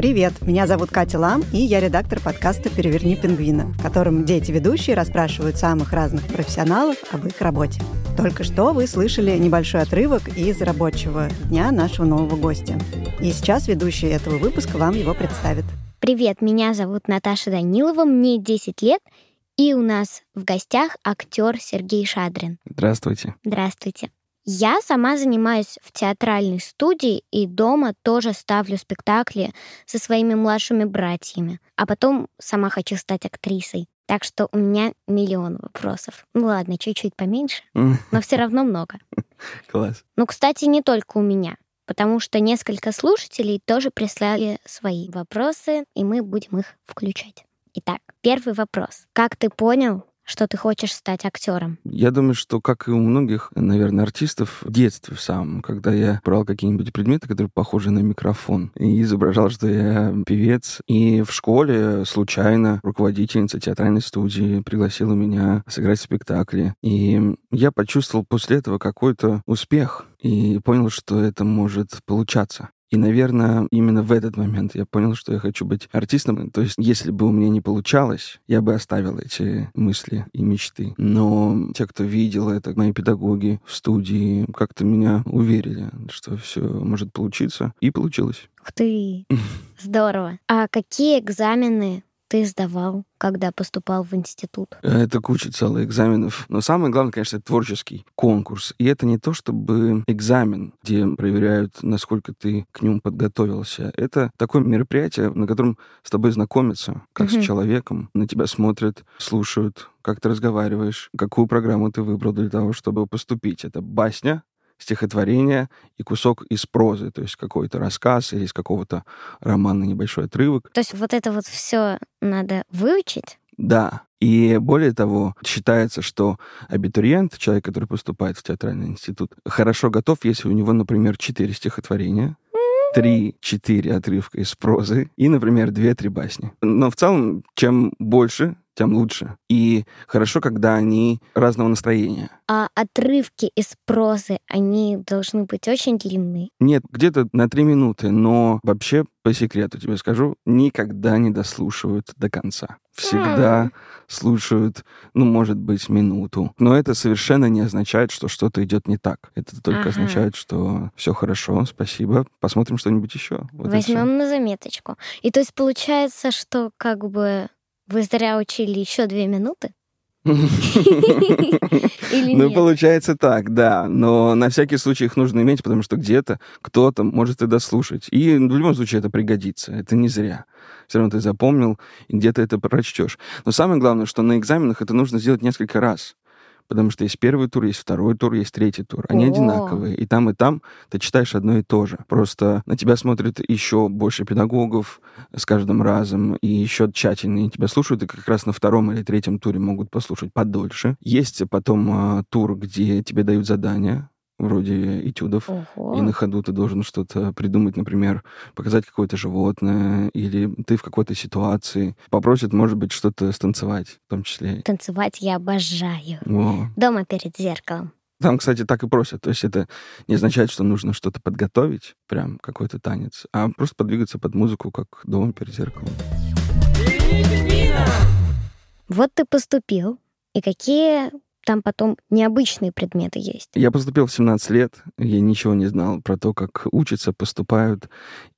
Привет, меня зовут Катя Лам, и я редактор подкаста «Переверни пингвина», в котором дети-ведущие расспрашивают самых разных профессионалов об их работе. Только что вы слышали небольшой отрывок из рабочего дня нашего нового гостя. И сейчас ведущий этого выпуска вам его представит. Привет, меня зовут Наташа Данилова, мне 10 лет, и у нас в гостях актер Сергей Шадрин. Здравствуйте. Здравствуйте. Я сама занимаюсь в театральной студии и дома тоже ставлю спектакли со своими младшими братьями, а потом сама хочу стать актрисой. Так что у меня миллион вопросов. Ну ладно, чуть-чуть поменьше, но все равно много. Класс. Ну, кстати, не только у меня, потому что несколько слушателей тоже прислали свои вопросы, и мы будем их включать. Итак, первый вопрос. Как ты понял, что ты хочешь стать актером? Я думаю, что, как и у многих, наверное, артистов, в детстве в самом, когда я брал какие-нибудь предметы, которые похожи на микрофон, и изображал, что я певец. И в школе случайно руководительница театральной студии пригласила меня сыграть в спектакле. И я почувствовал после этого какой-то успех и понял, что это может получаться. И, наверное, именно в этот момент я понял, что я хочу быть артистом. То есть, если бы у меня не получалось, я бы оставил эти мысли и мечты. Но те, кто видел это, мои педагоги в студии, как-то меня уверили, что все может получиться. И получилось. Ух ты, здорово. А какие экзамены ты сдавал, когда поступал в институт? Это куча целых экзаменов. Но самое главное, конечно, это творческий конкурс. И это не то, чтобы экзамен, где проверяют, насколько ты к нему подготовился. Это такое мероприятие, на котором с тобой знакомятся, как Мгм. с человеком. На тебя смотрят, слушают, как ты разговариваешь, какую программу ты выбрал для того, чтобы поступить. Это басня, стихотворение и кусок из прозы, то есть какой-то рассказ или из какого-то романа небольшой отрывок. То есть вот это вот все надо выучить? Да. И более того, считается, что абитуриент, человек, который поступает в театральный институт, хорошо готов, если у него, например, четыре стихотворения, три-четыре отрывка из прозы и, например, две-три басни. Но в целом, чем больше, тем лучше. И хорошо, когда они разного настроения. А отрывки из прозы, они должны быть очень длинные. Нет, где-то на три минуты, но вообще, по секрету тебе скажу, никогда не дослушивают до конца. Всегда слушают, ну, может быть, минуту. Но это совершенно не означает, что что-то идет не так. Это только Ага. означает, что все хорошо, спасибо, посмотрим что-нибудь еще. Вот. Возьмем на заметочку. И то есть получается, что как бы вы зря учили еще две минуты? Ну, получается так, да. Но на всякий случай их нужно иметь, потому что где-то кто-то может и дослушать. И в любом случае это пригодится. Это не зря. Все равно ты запомнил, и где-то это прочтешь. Но самое главное, что на экзаменах это нужно сделать несколько раз. Потому что есть первый тур, есть второй тур, есть третий тур. Они О. одинаковые. И там, и там ты читаешь одно и то же. Просто на тебя смотрят еще больше педагогов с каждым разом, и еще тщательнее тебя слушают, и как раз на втором или третьем туре могут послушать подольше. Есть потом а, тур, где тебе дают задания, вроде этюдов. Ого. И на ходу ты должен что-то придумать, например, показать какое-то животное, или ты в какой-то ситуации. Попросят, может быть, что-то станцевать в том числе. Танцевать я обожаю. Во. Дома перед зеркалом. Там, кстати, так и просят. То есть это не означает, что нужно что-то подготовить, прям какой-то танец, а просто подвигаться под музыку, как дома перед зеркалом. Вот ты поступил, и какие там потом необычные предметы есть? Я поступил в 17 лет, я ничего не знал про то, как учатся, поступают.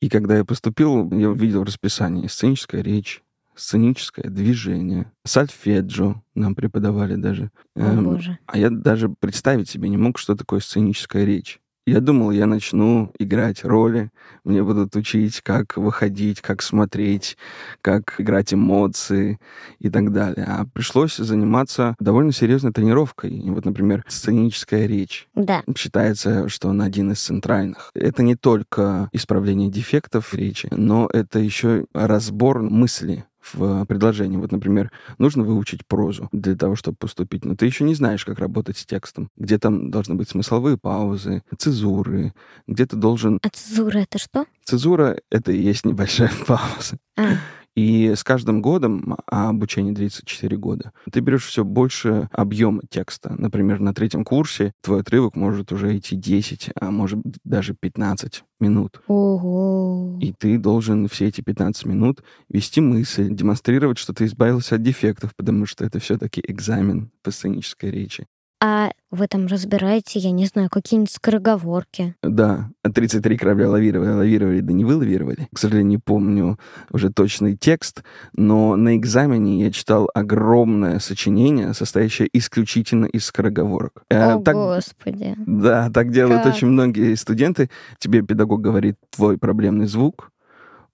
И когда я поступил, я увидел расписание. Сценическая речь, сценическое движение, сальфеджио нам преподавали даже. О, Эм, боже. А я даже представить себе не мог, что такое сценическая речь. Я думал, я начну играть роли, мне будут учить, как выходить, как смотреть, как играть эмоции и так далее. А пришлось заниматься довольно серьезной тренировкой. И вот, например, сценическая речь. Да. Считается, что он один из центральных. Это не только исправление дефектов речи, но это еще разбор мысли в предложении. Вот, например, нужно выучить прозу для того, чтобы поступить, но ты еще не знаешь, как работать с текстом, где там должны быть смысловые паузы, цезуры, где ты должен... А цезура это что? Цезура — это и есть небольшая пауза. А, И с каждым годом, а обучение длится 4 года, ты берешь все больше объема текста. Например, на третьем курсе твой отрывок может уже идти 10, а может даже 15 минут. ого. И ты должен все эти 15 минут вести мысль, демонстрировать, что ты избавился от дефектов, потому что это все-таки экзамен по сценической речи. А вы там разбираете, я не знаю, какие-нибудь скороговорки? Да, 33 корабля лавировали, лавировали, да не вылавировали. К сожалению, не помню уже точный текст, но на экзамене я читал огромное сочинение, состоящее исключительно из скороговорок. Э, О, так- господи. Да, так делают Как? очень многие студенты. Тебе педагог говорит твой проблемный звук.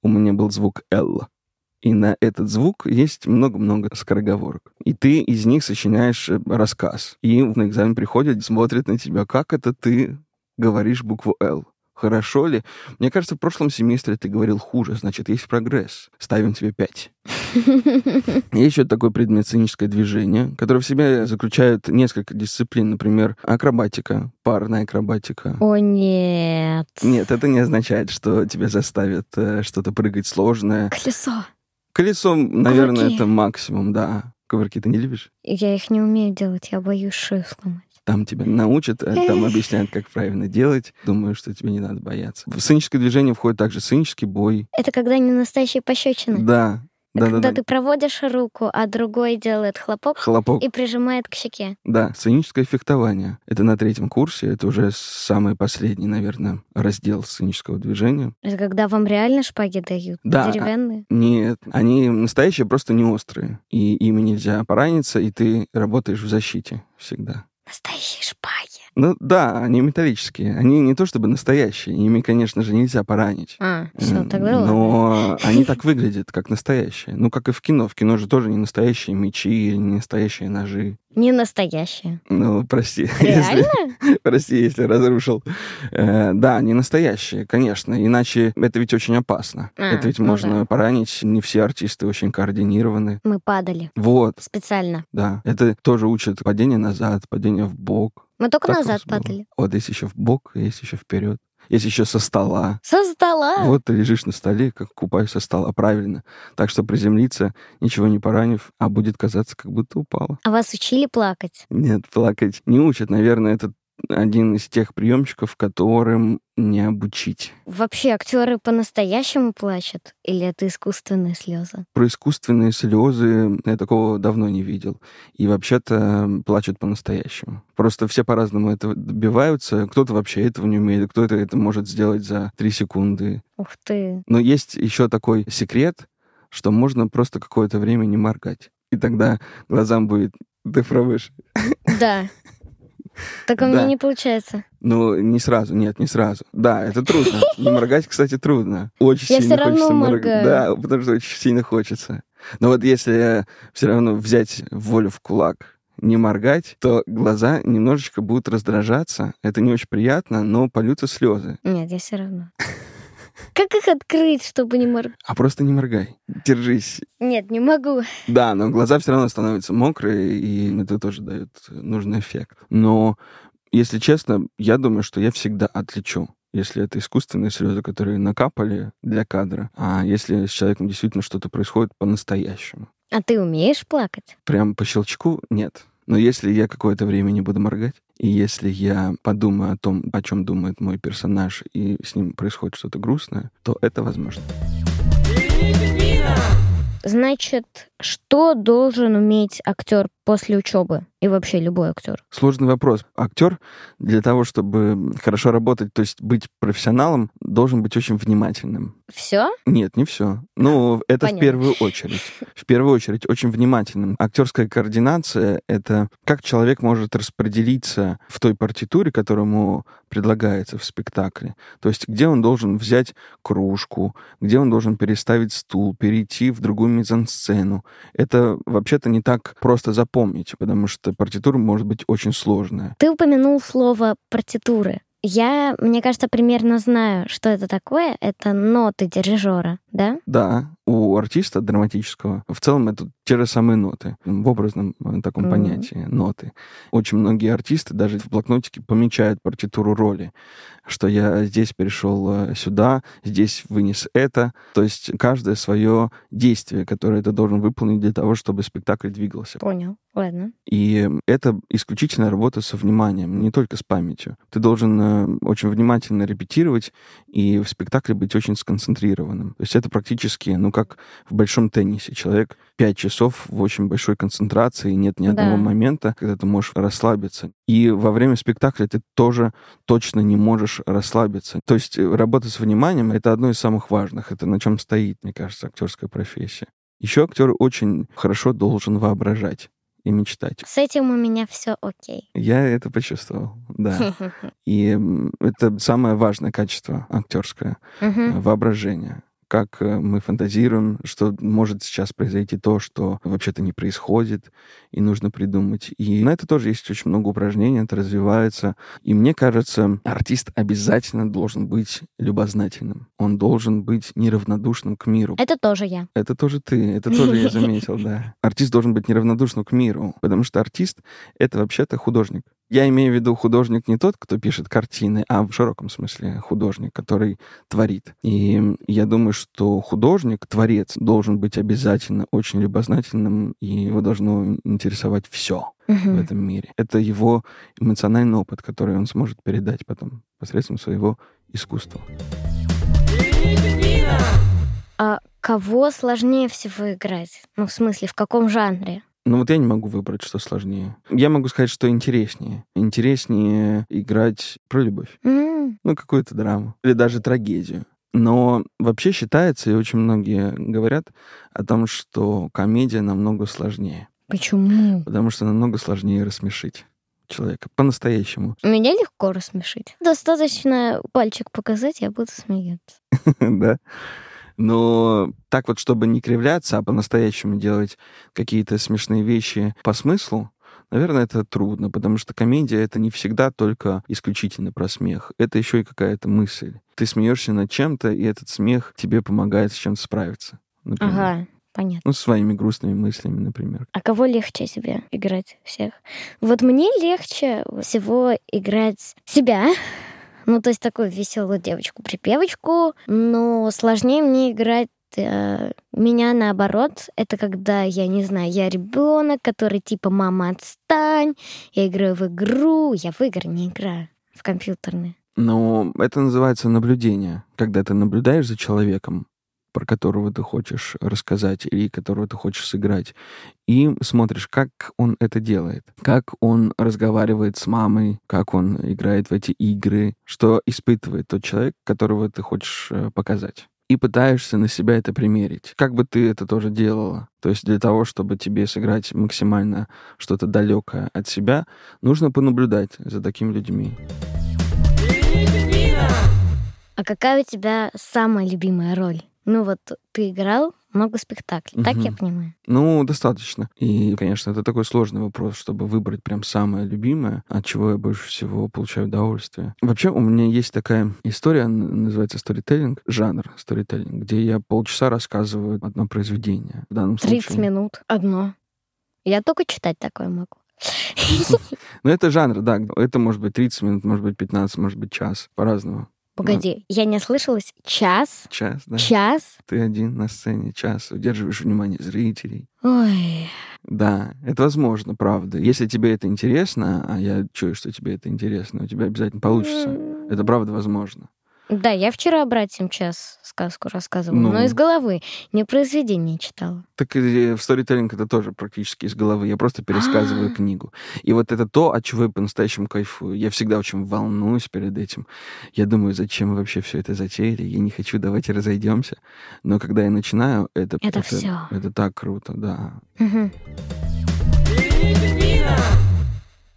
У меня был звук «Л». И на этот звук есть много-много скороговорок. И ты из них сочиняешь э, рассказ. И на экзамен приходят, смотрят на тебя, как это ты говоришь букву «Л». Хорошо ли? Мне кажется, в прошлом семестре ты говорил хуже, значит, есть прогресс. Ставим тебе пять. Есть еще такой предмет сценическое движение, который в себе заключает несколько дисциплин, например, акробатика, парная акробатика. О, нет. Нет, это не означает, что тебя заставят э, что-то прыгать сложное. Колесо. Колесо, наверное, Кувырки. это максимум, да. Кувырки ты не любишь? Я их не умею делать, я боюсь шею сломать. Там тебя научат, э, там объясняют, как правильно делать. Думаю, что тебе не надо бояться. В сценическое движение входит также сценический бой. Это когда не настоящие пощечины. Да, да, да, когда да. ты проводишь руку, а другой делает хлопок Хлопок. и прижимает к щеке. Да, сценическое фехтование. Это на третьем курсе. Это уже самый последний, наверное, раздел сценического движения. Это когда вам реально шпаги дают? Да. Деревянные? Нет, они настоящие, просто не острые. И ими нельзя пораниться, и ты работаешь в защите всегда. Настоящие шпаги. Ну да, они металлические. Они не то чтобы настоящие. Ими, конечно же, нельзя поранить. А, все, М, тогда ладно. Но они так выглядят, как настоящие. Ну, как и в кино. В кино же тоже не настоящие мечи или не настоящие ножи. Не настоящие. Ну, прости. если- Реально? Прости, если разрушил. Э, да, не настоящие, конечно. Иначе это ведь очень опасно. А, это ведь ну можно да. поранить. Не все артисты очень координированы. Мы падали. Вот, Специально. да. Это тоже учат падение назад, падение в бок. Мы только Так назад падали. Вот есть еще в бок, есть еще вперед. Есть еще со стола. Со стола. Вот ты лежишь на столе, как купаешь со стола, правильно. Так что приземлиться, ничего не поранив, а будет казаться, как будто упала. А вас учили плакать? Нет, плакать не учат. Наверное, это один из тех приемчиков, которым не обучить. Вообще актеры по-настоящему плачут? Или это искусственные слезы? Про искусственные слезы я такого давно не видел. И вообще-то плачут по-настоящему. Просто все по-разному этого добиваются. Кто-то вообще этого не умеет, кто-то это может сделать за три секунды. Ух ты. Но есть еще такой секрет, что можно просто какое-то время не моргать. И тогда глазам будет... Ты пробуешь? Да. Так у меня Да. не получается. Ну, не сразу, нет, не сразу. Да, это трудно. Не моргать, кстати, трудно. Очень Я сильно всё равно хочется моргать. Да, потому что очень сильно хочется. Но вот если все равно взять волю в кулак, не моргать, то глаза немножечко будут раздражаться. Это не очень приятно, но польются слезы. Нет, я все равно. Как их открыть, чтобы не моргать? А просто не моргай. Держись. Нет, не могу. Да, но глаза все равно становятся мокрые, и это тоже дает нужный эффект. Но, если честно, я думаю, что я всегда отличу. Если это искусственные слезы, которые накапали для кадра, а если с человеком действительно что-то происходит по-настоящему. А ты умеешь плакать? Прям по щелчку нет. Но если я какое-то время не буду моргать, и если я подумаю о том, о чем думает мой персонаж, и с ним происходит что-то грустное, то это возможно. Значит, Что должен уметь актер после учебы и вообще любой актер? Сложный вопрос. Актер для того, чтобы хорошо работать, то есть быть профессионалом, должен быть очень внимательным. Все? Нет, не все. Ну, это Понятно. в первую очередь. В первую очередь очень внимательным. Актерская координация — это как человек может распределиться в той партитуре, которая ему предлагается в спектакле. То есть где он должен взять кружку, где он должен переставить стул, перейти в другую мизансцену. Это вообще-то не так просто запомнить, потому что партитура может быть очень сложная. Ты упомянул слово партитуры. Я, мне кажется, примерно знаю, что это такое. Это ноты дирижера, да? Да, у артиста драматического в целом это те же самые ноты, в образном э, таком Мгм. понятии ноты. Очень многие артисты даже в блокнотике помечают партитуру роли, что я здесь перешел э, сюда, здесь вынес это. То есть каждое свое действие, которое ты должен выполнить для того, чтобы спектакль двигался. Понял. Ладно. И это исключительная работа со вниманием, не только с памятью. Ты должен э, очень внимательно репетировать и в спектакле быть очень сконцентрированным. То есть это практически, ну, как в большом теннисе. Человек пять часов в очень большой концентрации, нет ни одного Да. момента, когда ты можешь расслабиться. И во время спектакля ты тоже точно не можешь расслабиться. То есть э, работа с вниманием — это одно из самых важных. Это на чем стоит, мне кажется, актерская профессия. Еще актер очень хорошо должен воображать и мечтать. С этим у меня все окей. Я это почувствовал, да. И это самое важное качество актерское Мгм. воображение. Как э, мы фантазируем, что может сейчас произойти то, что вообще-то не происходит, и нужно придумать. И на это тоже есть очень много упражнений, это развивается. И мне кажется, артист обязательно должен быть любознательным. Он должен быть неравнодушным к миру. Это тоже я. Это тоже ты, это тоже я заметил, да. Артист должен быть неравнодушным к миру, потому что артист — это вообще-то художник. Я имею в виду художник не тот, кто пишет картины, а в широком смысле художник, который творит. И я думаю, что художник, творец, должен быть обязательно очень любознательным, и его должно интересовать все в Мгм. этом мире. Это его эмоциональный опыт, который он сможет передать потом посредством своего искусства. А кого сложнее всего играть? Ну, в смысле, в каком жанре? Ну вот я не могу выбрать, что сложнее. Я могу сказать, что интереснее. Интереснее играть про любовь. М, Ну, какую-то драму. Или даже трагедию. Но вообще считается, и очень многие говорят о том, что комедия намного сложнее. Почему? Потому что намного сложнее рассмешить человека по-настоящему. Меня легко рассмешить. Достаточно пальчик показать, я буду смеяться. да? Но так вот, чтобы не кривляться, а по-настоящему делать какие-то смешные вещи по смыслу, наверное, это трудно, потому что комедия — это не всегда только исключительно про смех. Это еще и какая-то мысль. Ты смеешься над чем-то, и этот смех тебе помогает с чем-то справиться. Например. Ага, понятно. Ну, своими грустными мыслями, например. А кого легче себе играть всех? Вот мне легче всего играть себя. Ну, то есть такую веселую девочку-припевочку. Но сложнее мне играть э, меня наоборот. Это когда, я не знаю, я ребенок, который типа «мама, отстань», я играю в игру. Я в игры не играю, в компьютерные. Но это называется наблюдение. Когда ты наблюдаешь за человеком, про которого ты хочешь рассказать или которого ты хочешь сыграть, и смотришь, как он это делает, как он разговаривает с мамой, как он играет в эти игры, что испытывает тот человек, которого ты хочешь э, показать. И пытаешься на себя это примерить. Как бы ты это тоже делала. То есть для того, чтобы тебе сыграть максимально что-то далекое от себя, нужно понаблюдать за такими людьми. А какая у тебя самая любимая роль? Ну вот ты играл много спектаклей, так я понимаю? Ну, достаточно. И, конечно, это такой сложный вопрос, чтобы выбрать прям самое любимое, от чего я больше всего получаю удовольствие. Вообще, у меня есть такая история, называется сторителлинг, жанр сторителлинг, где я полчаса рассказываю одно произведение. В данном 30 случае. минут. Одно. Я только читать такое могу. Ну, это жанр, да. Это может быть 30 минут, может быть 15, может быть час. По-разному. Погоди, я не ослышалась. Час? Час, да. Час? Ты один на сцене, час. Удерживаешь внимание зрителей. Ой. Да, это возможно, правда. Если тебе это интересно, а я чую, что тебе это интересно, у тебя обязательно получится. Это правда возможно. Да, я вчера братьям час сказку рассказывала, Ну. но из головы, не произведение читала. Так и в сторителлинг это тоже практически из головы. Я просто пересказываю А. книгу. И вот это то, от чего я по-настоящему кайфую. Я всегда очень волнуюсь перед этим. Я думаю, зачем мы вообще все это затеяли? Я не хочу, давайте разойдемся. Но когда я начинаю, это... Это всё. Это так круто, да.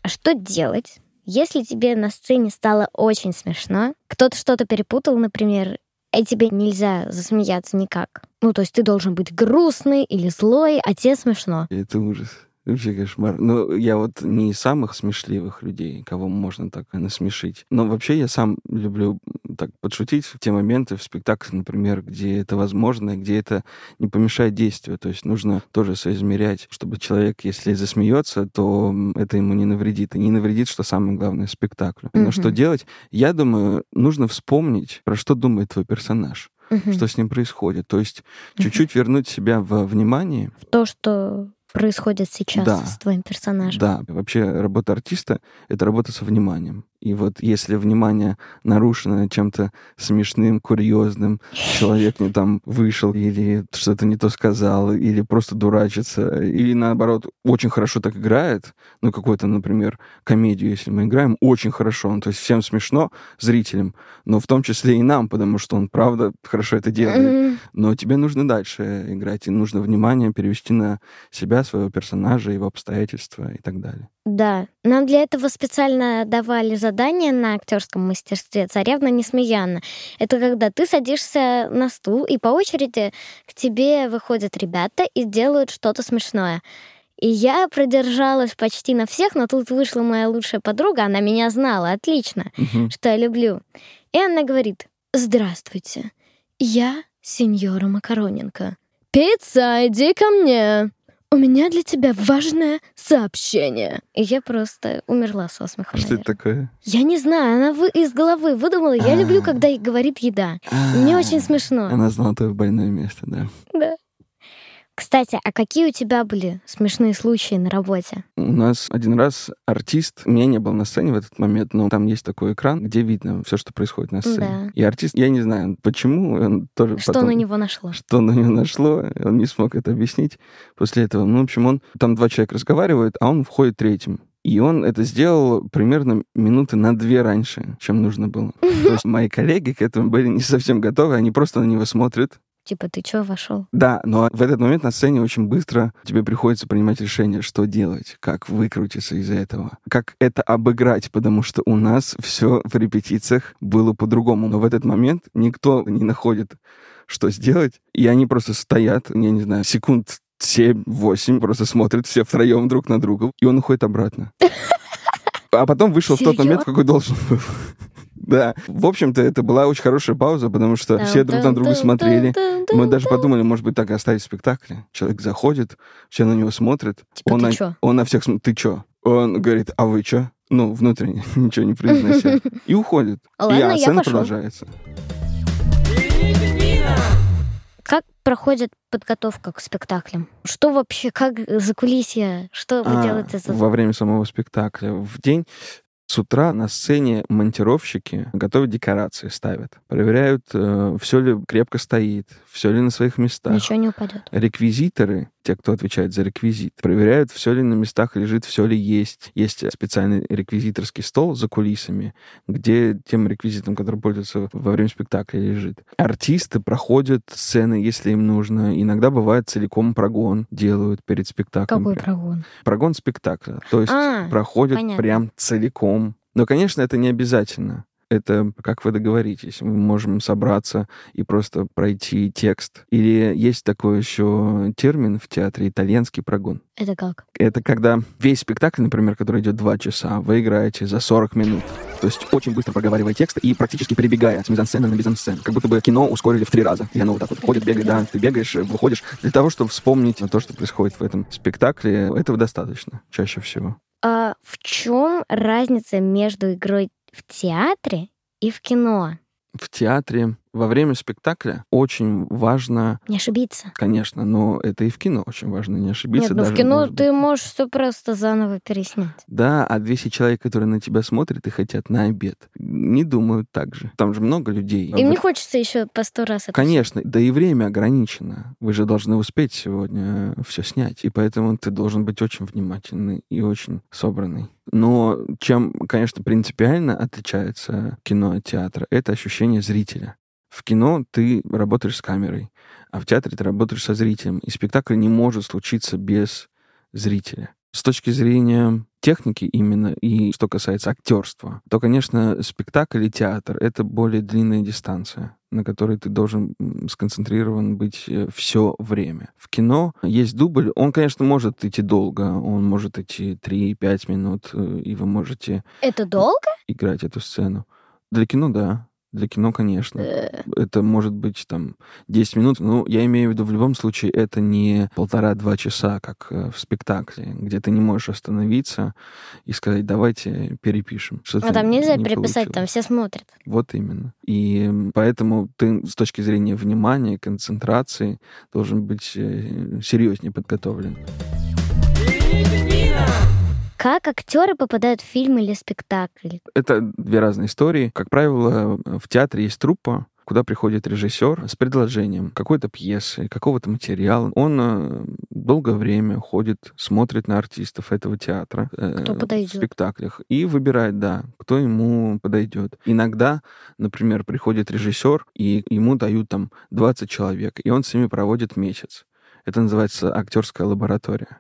А что делать, если тебе на сцене стало очень смешно? Кто-то что-то перепутал, например, и тебе нельзя засмеяться никак. Ну, то есть ты должен быть грустный или злой, а тебе смешно. Это ужас. Вообще кошмар. Ну, я вот не из самых смешливых людей, кого можно так насмешить. Но вообще я сам люблю так подшутить в те моменты в спектакле, например, где это возможно, и где это не помешает действию. То есть нужно тоже соизмерять, чтобы человек, если засмеется, то это ему не навредит. И не навредит, что самое главное, спектаклю. Но Мгм. что делать? Я думаю, нужно вспомнить, про что думает твой персонаж, Мгм. что с ним происходит. То есть Мгм. чуть-чуть вернуть себя в внимание, То, что происходит сейчас Да. с твоим персонажем. Да, вообще работа артиста — это работа со вниманием. И вот если внимание нарушено чем-то смешным, курьезным, человек не там вышел или что-то не то сказал, или просто дурачится, или наоборот очень хорошо так играет, ну какой-то, например, комедию, если мы играем, очень хорошо, ну, то есть всем смешно, зрителям, но в том числе и нам, потому что он правда хорошо это делает. Но тебе нужно дальше играть, и нужно внимание перевести на себя, своего персонажа, его обстоятельства и так далее. Да, нам для этого специально давали задание на актерском мастерстве «Царевна Несмеяна». Это когда ты садишься на стул, и по очереди к тебе выходят ребята и делают что-то смешное. И я продержалась почти на всех, но тут вышла моя лучшая подруга, она меня знала отлично, Мгм. что я люблю. И она говорит, «Здравствуйте, я сеньора Макароненко. Пицца, иди ко мне!» У меня для тебя важное сообщение. И я просто умерла со смеха. Что это такое? Я не знаю, она вы- из головы выдумала. Я люблю, А. когда говорит еда. Мне очень смешно. Она знала твое больное место, да. Да. Кстати, а какие у тебя были смешные случаи на работе? У нас один раз артист, меня не было на сцене в этот момент, но там есть такой экран, где видно все, что происходит на сцене. Да. И артист, я не знаю, почему, он тоже Что потом- на него нашло? что на него нашло, он не смог это объяснить после этого. Ну, в общем, он там два человека разговаривают, а он входит третьим. И он это сделал примерно минуты на две раньше, чем нужно было. То есть мои коллеги к этому были не совсем готовы, они просто на него смотрят. Типа, ты чё вошел? Да, но в этот момент на сцене очень быстро тебе приходится принимать решение, что делать, как выкрутиться из этого, как это обыграть, потому что у нас все в репетициях было по-другому. Но в этот момент никто не находит, что сделать, и они просто стоят, я не знаю, секунд 7-8, просто смотрят все втроем друг на друга, и он уходит обратно. А потом вышел в тот момент, какой должен был. Да. В общем-то, это была очень хорошая пауза, потому что все друг на друга смотрели. Мы даже подумали, может быть, так и оставить спектакль. Человек заходит, все на него смотрят. Типа, он, ты на, чё? он на всех смотрит, ты чё? Он говорит, а вы чё? Ну, внутренне, ничего не произнося. И уходит. Ладно, и а сцена продолжается. Как проходит подготовка к спектаклям? Что вообще, как за кулисья? Что вы А, делаете за... Во время самого спектакля. В день с утра на сцене монтировщики готовят декорации, ставят. Проверяют, все ли крепко стоит, все ли на своих местах. Ничего не упадет. Реквизиторы, те, кто отвечает за реквизит, проверяют, все ли на местах лежит, все ли есть. Есть специальный реквизиторский стол за кулисами, где тем реквизитом, который пользуется во время спектакля, лежит. Артисты проходят сцены, если им нужно. Иногда бывает целиком прогон делают перед спектаклем. Какой Прям. прогон? Прогон спектакля. То есть А, проходят понятно. прям целиком. Но, конечно, это не обязательно. Это как вы договоритесь. Мы можем собраться и просто пройти текст. Или есть такой еще термин в театре итальянский прогон. Это как? Это когда весь спектакль, например, который идет два часа, вы играете за 40 минут. То есть очень быстро проговаривая текст и практически перебегая с мизансцены на мизансцену. Как будто бы кино ускорили в три раза. И оно вот так вот ходит, бегает, да, ты бегаешь, выходишь. Для того, чтобы вспомнить то, что происходит в этом спектакле, этого достаточно чаще всего. А в чем разница между игрой в театре и в кино? В театре Во время спектакля очень важно, Не ошибиться. конечно, но это и в кино очень важно не ошибиться. Нет, в даже, кино может ты можешь все просто заново переснять. Да, а 200 человек, которые на тебя смотрят и хотят на обед, не думают так же. Там же много людей. Им не Вот, хочется еще по сто раз это Конечно, да и время ограничено. Вы же должны успеть сегодня все снять. И поэтому ты должен быть очень внимательный и очень собранный. Но чем, конечно, принципиально отличается кино от театра, это ощущение зрителя. В кино ты работаешь с камерой, а в театре ты работаешь со зрителем. И спектакль не может случиться без зрителя. С точки зрения техники именно, и что касается актерства, то, конечно, спектакль и театр — это более длинная дистанция, на которой ты должен сконцентрирован быть все время. В кино есть дубль, он, конечно, может идти долго, он может идти 3-5 минут, э, и вы можете Это долго? играть эту сцену. Для кино, да. Для кино, конечно. Э, Это может быть там 10 минут. Ну, я имею в виду, в любом случае, это не полтора-два часа, как э, в спектакле, где ты не можешь остановиться и сказать, давайте перепишем. А там нельзя не переписать, там получилось. все смотрят. Вот именно. И поэтому ты с точки зрения внимания, концентрации должен быть серьезнее подготовлен. Как актеры попадают в фильм или спектакль? Это две разные истории. Как правило, в театре есть труппа, куда приходит режиссер с предложением какой-то пьесы, какого-то материала. Он э, долгое время ходит, смотрит на артистов этого театра э, Кто подойдет. в спектаклях и выбирает, да, кто ему подойдет. Иногда, например, приходит режиссер, и ему дают там 20 человек, и он с ними проводит месяц. Это называется актерская лаборатория.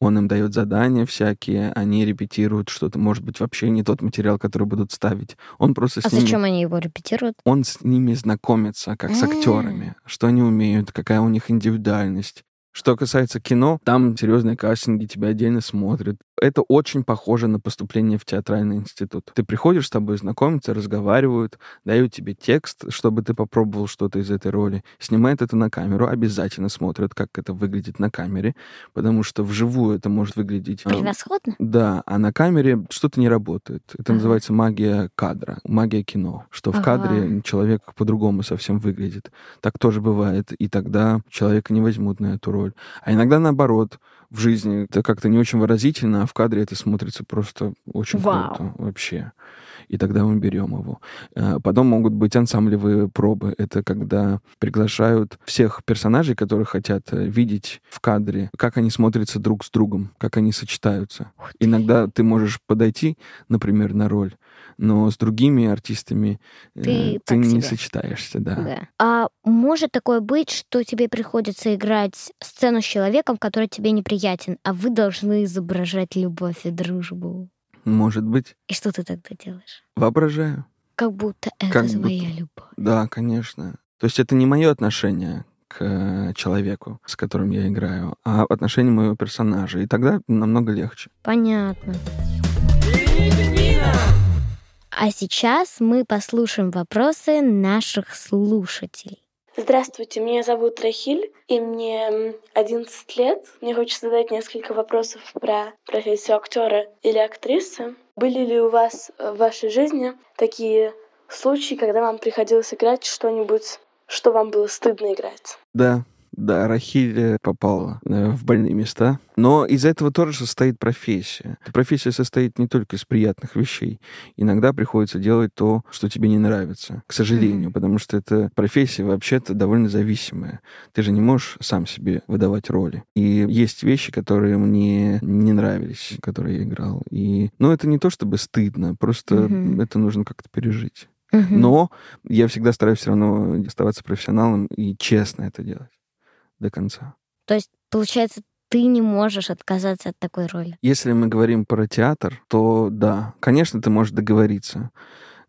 Он им дает задания всякие, они репетируют что-то, может быть, вообще не тот материал, который будут ставить. Он просто с А ними зачем они его репетируют? он с ними знакомится, как с актерами, что они умеют, какая у них индивидуальность. Что касается кино, там серьезные кастинги, тебя отдельно смотрят. Это очень похоже на поступление в театральный институт. Ты приходишь, с тобой знакомятся, разговаривают, дают тебе текст, чтобы ты попробовал что-то из этой роли. Снимают это на камеру, обязательно смотрят, как это выглядит на камере, потому что вживую это может выглядеть... э, Превосходно. да, а на камере что-то не работает. Это Ага. называется магия кадра, магия кино, что в Ага. кадре человек по-другому совсем выглядит. Так тоже бывает, и тогда человека не возьмут на эту роль. А иногда наоборот, в жизни это как-то не очень выразительно, а в кадре это смотрится просто очень Вау. круто вообще. И тогда мы берем его. Э, Потом могут быть ансамблевые пробы. Это когда приглашают всех персонажей, которых хотят э, видеть в кадре, как они смотрятся друг с другом, как они сочетаются. Ух ты. Иногда ты можешь подойти, например, на роль, но с другими артистами э, Ты ты не себе. сочетаешься, да. Да. А может такое быть, что тебе приходится играть сцену с человеком, который тебе неприятен, а вы должны изображать любовь и дружбу? Может быть. И что ты тогда делаешь? Воображаю. Как будто это Как твоя любовь. Да, конечно. То есть это не мое отношение к э, человеку, с которым я играю, а отношение моего персонажа. И тогда намного легче. Понятно. А сейчас мы послушаем вопросы наших слушателей. Здравствуйте, меня зовут Рахиль, и мне м, 11 лет. Мне хочется задать несколько вопросов про профессию актера или актрисы. Были ли у вас э, в вашей жизни такие случаи, когда вам приходилось играть что-нибудь, что вам было стыдно играть? Да, да, Рахиль э, попала э, в больные места. Но из этого тоже состоит профессия. Профессия состоит не только из приятных вещей. Иногда приходится делать то, что тебе не нравится, к сожалению, потому что эта профессия вообще-то довольно зависимая. Ты же не можешь сам себе выдавать роли. И есть вещи, которые мне не нравились, которые я играл. И, ну, это не то чтобы стыдно, просто Мгм. это нужно как-то пережить. Мгм. Но я всегда стараюсь все равно оставаться профессионалом и честно это делать до конца. То есть, получается, ты не можешь отказаться от такой роли. Если мы говорим про театр, то да, конечно, ты можешь договориться,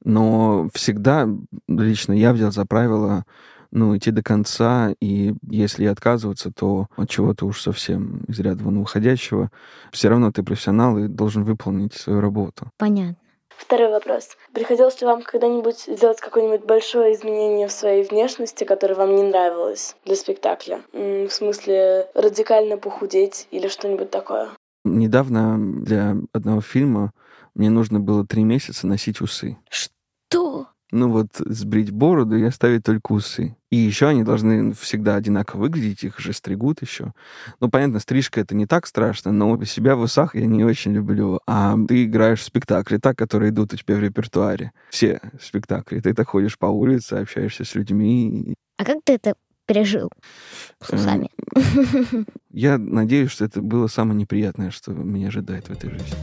но всегда лично я взял за правило ну, идти до конца, и если отказываться, то от чего-то уж совсем из ряда вон выходящего. Все равно ты профессионал и должен выполнить свою работу. Понятно. Второй вопрос. Приходилось ли вам когда-нибудь сделать какое-нибудь большое изменение в своей внешности, которое вам не нравилось для спектакля? В смысле, радикально похудеть или что-нибудь такое? Недавно для одного фильма мне нужно было три месяца носить усы. Что? Ну вот сбрить бороду и оставить только усы. И еще они должны всегда одинаково выглядеть, их же стригут еще. Ну, понятно, стрижка это не так страшно, но себя в усах я не очень люблю. А ты играешь в спектакли, так, которые идут у тебя в репертуаре. Все спектакли. Ты так ходишь по улице, общаешься с людьми. А как ты это пережил с Эм, усами? Я надеюсь, что это было самое неприятное, что меня ожидает в этой жизни.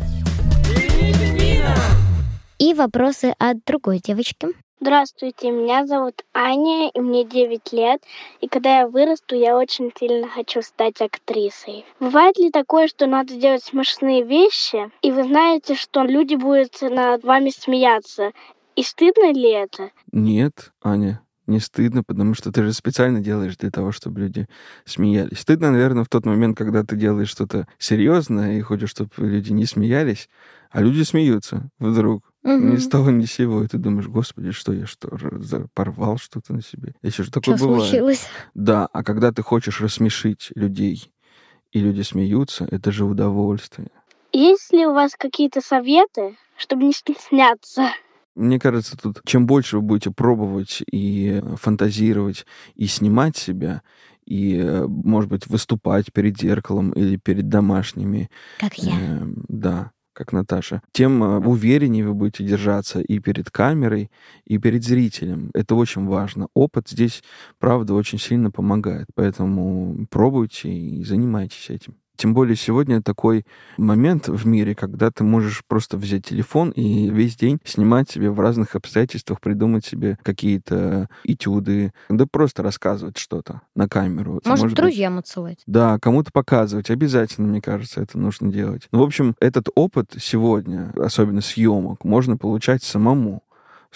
И вопросы от другой девочки. Здравствуйте, меня зовут Аня, и мне 9 лет. И когда я вырасту, я очень сильно хочу стать актрисой. Бывает ли такое, что надо делать смешные вещи, и вы знаете, что люди будут над вами смеяться? И стыдно ли это? Нет, Аня, не стыдно, потому что ты же специально делаешь для того, чтобы люди смеялись. Стыдно, наверное, в тот момент, когда ты делаешь что-то серьезное и хочешь, чтобы люди не смеялись, а люди смеются вдруг. Мгм. Ни с того, ни с сего. И ты думаешь, господи, что я что, порвал что-то на себе? Еще же такое Что бывает. случилось? Да, а когда ты хочешь рассмешить людей, и люди смеются, это же удовольствие. Есть ли у вас какие-то советы, чтобы не стесняться? Мне кажется, тут чем больше вы будете пробовать и фантазировать, и снимать себя, и, э, может быть, выступать перед зеркалом или перед домашними, Как я. э, да, как Наташа, тем э, увереннее вы будете держаться и перед камерой, и перед зрителем. Это очень важно. Опыт здесь, правда, очень сильно помогает. Поэтому пробуйте и занимайтесь этим. Тем более сегодня такой момент в мире, когда ты можешь просто взять телефон и весь день снимать себе в разных обстоятельствах, придумать себе какие-то этюды, да просто рассказывать что-то на камеру. Может, быть, друзьям отсылать. да, кому-то показывать. Обязательно, мне кажется, это нужно делать. Ну, в общем, этот опыт сегодня, особенно съемок, можно получать самому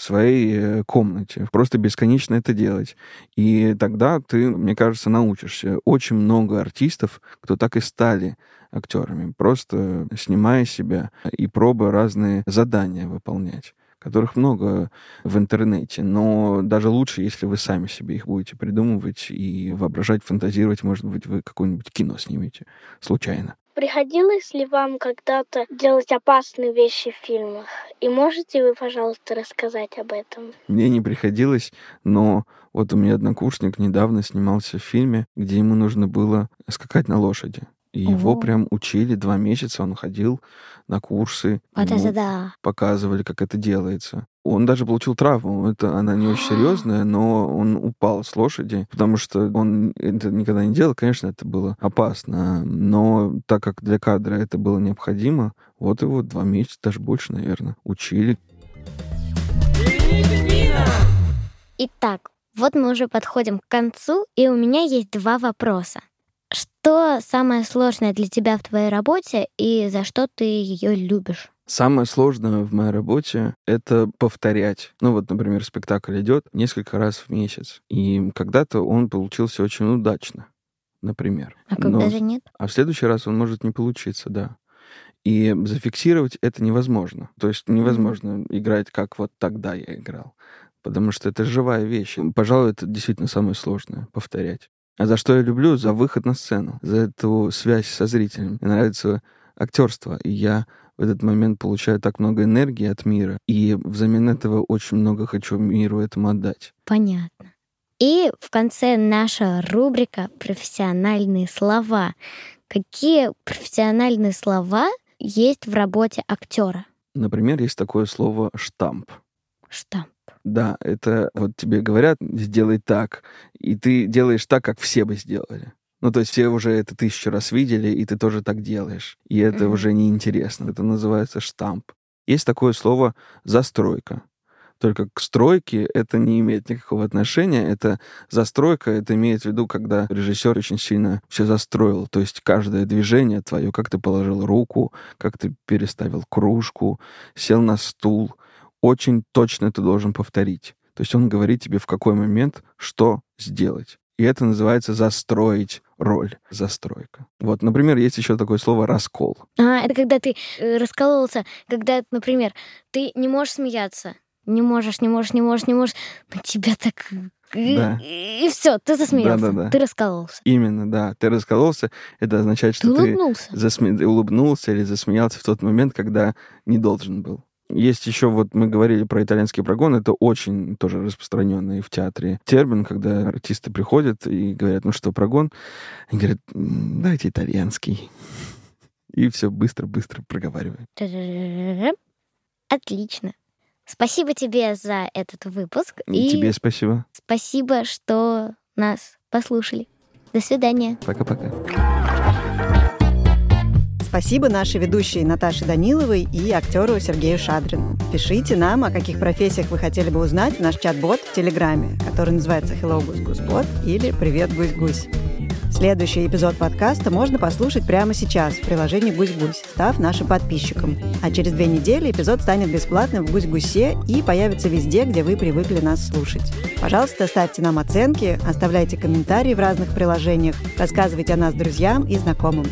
своей э, комнате. Просто бесконечно это делать. И тогда ты, мне кажется, научишься. Очень много артистов, кто так и стали актерами, просто снимая себя и пробуя разные задания выполнять которых много в интернете, но даже лучше, если вы сами себе их будете придумывать и воображать, фантазировать, может быть, вы какое-нибудь кино снимете случайно. Приходилось ли вам когда-то делать опасные вещи в фильмах? И можете вы, пожалуйста, рассказать об этом? Мне не приходилось, но вот у меня однокурсник недавно снимался в фильме, где ему нужно было скакать на лошади. И его Ого. прям учили два месяца, он ходил на курсы. Вот это да. показывали, как это делается. Он даже получил травму. Это она не очень серьезная, но он упал с лошади, потому что он это никогда не делал. Конечно, это было опасно, но так как для кадра это было необходимо, вот его два месяца, даже больше, наверное, учили. Итак, вот мы уже подходим к концу, и у меня есть два вопроса. Что самое сложное для тебя в твоей работе и за что ты ее любишь? Самое сложное в моей работе — это повторять. Ну вот, например, спектакль идет несколько раз в месяц, и когда-то он получился очень удачно, например. А когда Но- же нет? А в следующий раз он может не получиться, да. И зафиксировать это невозможно. То есть невозможно играть, как вот тогда я играл. Потому что это живая вещь. Пожалуй, это действительно самое сложное — повторять. А за что я люблю? За выход на сцену, за эту связь со зрителем. Мне нравится актерство, и я в этот момент получаю так много энергии от мира, и взамен этого очень много хочу миру этому отдать. Понятно. И в конце наша рубрика «Профессиональные слова». Какие профессиональные слова есть в работе актера? Например, есть такое слово «штамп». Штамп. Да, это вот тебе говорят, сделай так, и ты делаешь так, как все бы сделали. Ну, то есть все уже это тысячу раз видели, и ты тоже так делаешь. И это Мгм. уже неинтересно. Это называется штамп. Есть такое слово «застройка». Только к стройке это не имеет никакого отношения. Это застройка, это имеет в виду, когда режиссер очень сильно все застроил. То есть каждое движение твое, как ты положил руку, как ты переставил кружку, сел на стул, очень точно ты должен повторить. То есть он говорит тебе, в какой момент что сделать. И это называется застроить роль, застройка. Вот, например, есть еще такое слово раскол. А, это когда ты э, раскололся, когда, например, ты не можешь смеяться. Не можешь, не можешь, не можешь, не можешь. Но тебя так... э, Да. И все, ты засмеялся. Да-да-да. Ты раскололся. Именно, да. Ты раскололся, это означает, Ты что ты улыбнулся. засме- улыбнулся или засмеялся в тот момент, когда не должен был. Есть еще, вот мы говорили про итальянский прогон, это очень тоже распространенный в театре термин, когда артисты приходят и говорят, ну что, прогон? Они говорят, давайте итальянский. И все быстро-быстро проговариваем. Отлично. Спасибо тебе за этот выпуск. И тебе спасибо. Спасибо, что нас послушали. До свидания. Пока-пока. Спасибо нашей ведущей Наташе Даниловой и актеру Сергею Шадрину. Пишите нам, о каких профессиях вы хотели бы узнать в наш чат-бот в Телеграме, который называется Hello Гусь Гусь Бот или Привет Гусь Гусь. Следующий эпизод подкаста можно послушать прямо сейчас в приложении «Гусь-Гусь», став нашим подписчиком. А через две недели эпизод станет бесплатным в «Гусь-Гусе» и появится везде, где вы привыкли нас слушать. Пожалуйста, ставьте нам оценки, оставляйте комментарии в разных приложениях, рассказывайте о нас друзьям и знакомым.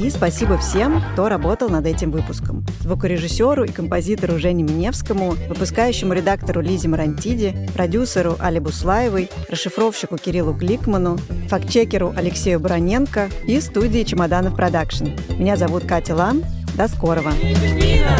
И спасибо всем, кто работал над этим выпуском. Звукорежиссеру и композитору Жене Миневскому, выпускающему редактору Лизе Марантиди, продюсеру Али Буслаевой, расшифровщику Кириллу Гликману, фактчекеру Алексею Броненко и студии «Чемоданов Продакшн». Меня зовут Катя Лам. До скорого! Пингвина!